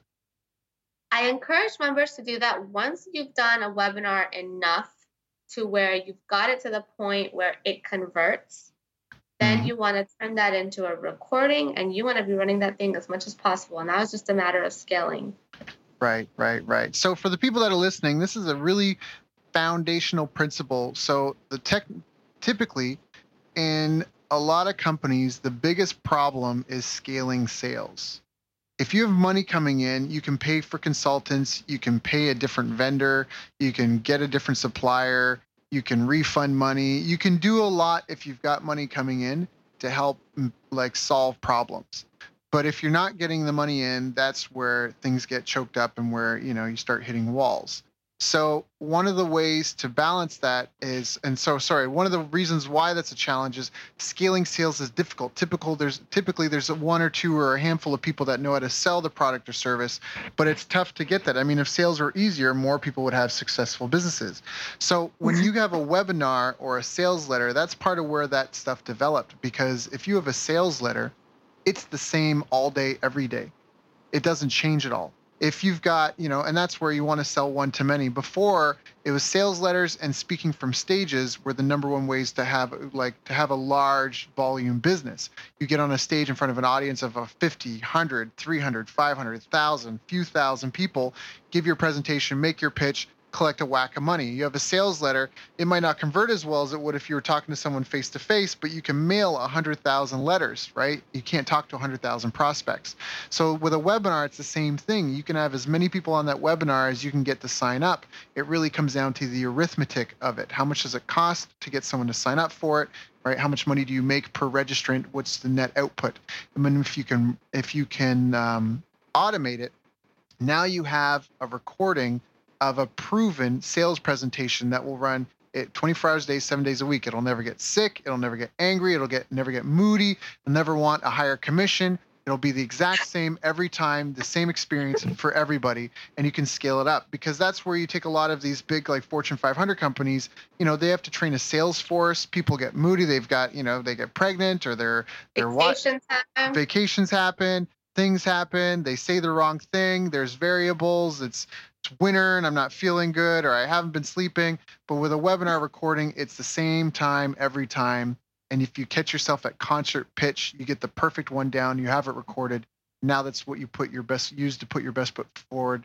I encourage members to do that once you've done a webinar enough to where you've got it to the point where it converts. Then mm-hmm. you want to turn that into a recording, and you want to be running that thing as much as possible. And now it's just a matter of scaling. Right, right, right. So for the people that are listening, this is a really foundational principle. So the tech typically in a lot of companies, the biggest problem is scaling sales. If you have money coming in, you can pay for consultants, you can pay a different vendor, you can get a different supplier, you can refund money, you can do a lot if you've got money coming in. to help mm, like solve problems. But if you're not getting the money in, that's where things get choked up and where, you know, you start hitting walls. So one of the ways to balance that is, and so sorry, one of the reasons why that's a challenge is scaling sales is difficult. Typical, there's typically there's one or two or a handful of people that know how to sell the product or service, but it's tough to get that. I mean, if sales were easier, more people would have successful businesses. So when you have a webinar or a sales letter, that's part of where that stuff developed. Because if you have a sales letter, it's the same all day, every day. It doesn't change at all if you've got you know and that's where you want to sell one to many. Before it was sales letters and speaking from stages were the number one ways to have like to have a large volume business. You get on a stage in front of an audience of a 50 100 300 500 1000 few thousand people give your presentation make your pitch collect a whack of money. You have a sales letter, it might not convert as well as it would if you were talking to someone face to face, but you can mail 100,000 letters, right? You can't talk to 100,000 prospects. So with a webinar, it's the same thing. You can have as many people on that webinar as you can get to sign up. It really comes down to the arithmetic of it. How much does it cost to get someone to sign up for it? Right? How much money do you make per registrant? What's the net output? I mean, if you can, if you can um, automate it, now you have a recording of a proven sales presentation that will run it 24 hours a day, seven days a week. It'll never get sick. It'll never get angry. It'll get never get moody. It'll never want a higher commission. It'll be the exact same every time, the same experience for everybody, and you can scale it up because that's where you take a lot of these big like Fortune 500 companies. You know, they have to train a sales force. People get moody. They've got you know they get pregnant or their their vacations happen. Vacations happen. Things happen. They say the wrong thing. There's variables. It's it's winter and I'm not feeling good or I haven't been sleeping. But with a webinar recording, it's the same time every time. And if you catch yourself at concert pitch, you get the perfect one down, you have it recorded. Now that's what you put your best use to put your best foot forward.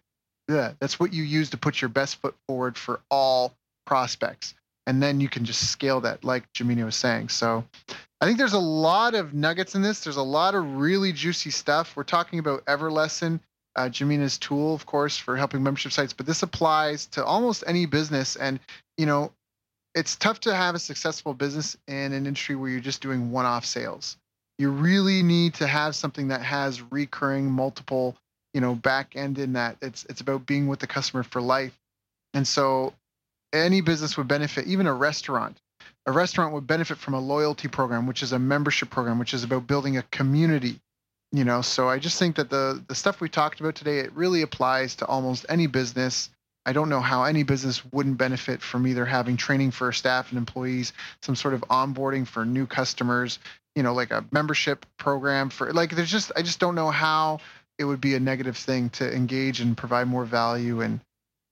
Yeah, that's what you use to put your best foot forward for all prospects. And then you can just scale that, like Jimena was saying. So I think there's a lot of nuggets in this. There's a lot of really juicy stuff. We're talking about Everlesson uh, Jimena's tool, of course, for helping membership sites, but this applies to almost any business. And, you know, it's tough to have a successful business in an industry where you're just doing one off sales. You really need to have something that has recurring multiple, you know, back end in that. It's it's about being with the customer for life. And so any business would benefit, even a restaurant. A restaurant would benefit from a loyalty program, which is a membership program, which is about building a community you know so i just think that the the stuff we talked about today it really applies to almost any business. I don't know how any business wouldn't benefit from either having training for staff and employees some sort of onboarding for new customers you know like a membership program for like there's just i just don't know how it would be a negative thing to engage and provide more value and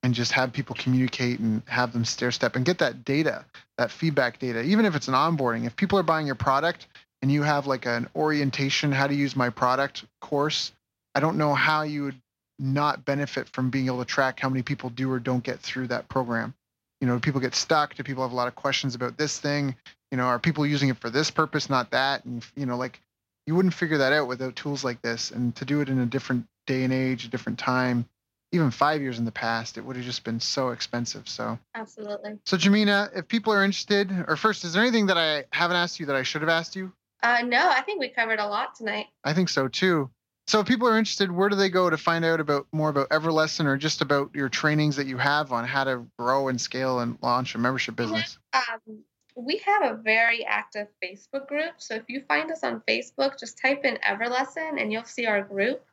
and just have people communicate and have them stair step and get that data that feedback data. Even if it's an onboarding if people are buying your product and you have like an orientation how to use my product course, I don't know how you would not benefit from being able to track how many people do or don't get through that program. You know, do people get stuck? Do people have a lot of questions about this thing? You know, are people using it for this purpose, not that? And you know, like you wouldn't figure that out without tools like this. And to do it in a different day and age, a different time, even five years in the past, it would have just been so expensive. So absolutely. So Jimena, if people are interested, or first, is there anything that I haven't asked you that I should have asked you? Uh, no, I think we covered a lot tonight. I think so too. So if people are interested, where do they go to find out about more about Everlesson or just about your trainings that you have on how to grow and scale and launch a membership business? Um, we have a very active Facebook group. So if you find us on Facebook, just type in Everlesson and you'll see our group.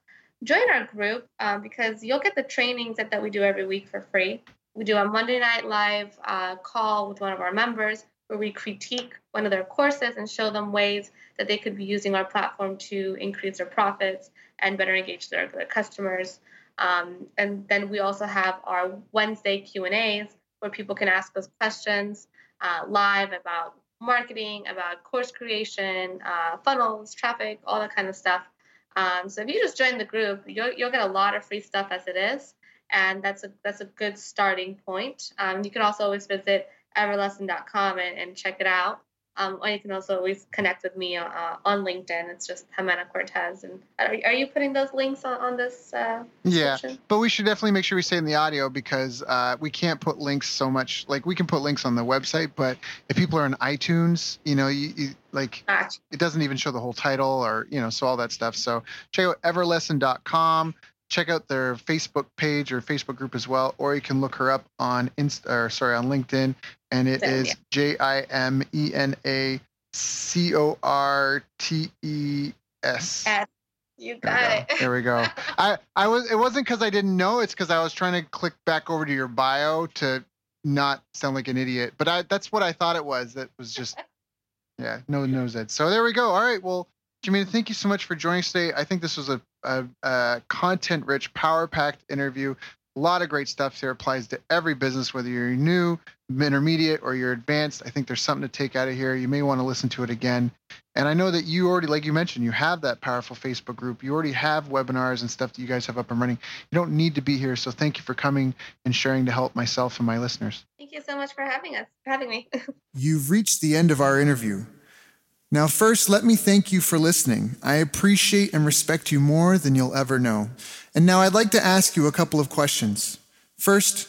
Join our group um, because you'll get the trainings that, that we do every week for free. We do a Monday night live uh, call with one of our members where we critique one of their courses and show them ways that they could be using our platform to increase their profits and better engage their, their customers. Um, and then we also have our Wednesday Q and A's where people can ask us questions uh, live about marketing, about course creation, uh, funnels, traffic, all that kind of stuff. Um, so if you just join the group, you'll, you'll get a lot of free stuff as it is, and that's a that's a good starting point. Um, you can also always visit everlesson.com and, and check it out. Um, or you can also always connect with me uh, on LinkedIn. It's just Jimena Cortes. And are, are you putting those links on, on this? Uh, yeah, but we should definitely make sure we say in the audio because uh, we can't put links so much. Like we can put links on the website, but if people are on iTunes, you know, you, you like gotcha. it doesn't even show the whole title or you know, so all that stuff. So check out everlesson.com check out their Facebook page or Facebook group as well, or you can look her up on Insta or sorry on LinkedIn and it is J I M E N A C O R T E S. You got there it. There we go. <laughs> I I was it wasn't because I didn't know. It's because I was trying to click back over to your bio to not sound like an idiot. But I that's what I thought it was. That was just <laughs> yeah, no knows it. So there we go. All right. Well, Jimena, thank you so much for joining us today. I think this was a, a, a content-rich, power-packed interview. A lot of great stuff here applies to every business, whether you're new, intermediate, or you're advanced. I think there's something to take out of here. You may want to listen to it again. And I know that you already, like you mentioned, you have that powerful Facebook group. You already have webinars and stuff that you guys have up and running. You don't need to be here. So thank you for coming and sharing to help myself and my listeners. Thank you so much for having us, for having me. <laughs> You've reached the end of our interview. Now, first, let me thank you for listening. I appreciate and respect you more than you'll ever know. And now I'd like to ask you a couple of questions. First,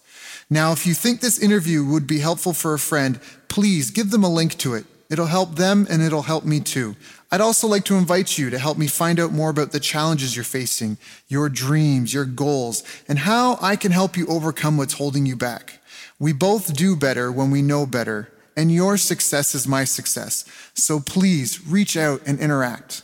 Now, if you think this interview would be helpful for a friend, please give them a link to it. It'll help them and it'll help me too. I'd also like to invite you to help me find out more about the challenges you're facing, your dreams, your goals, and how I can help you overcome what's holding you back. We both do better when we know better, and your success is my success. So please reach out and interact.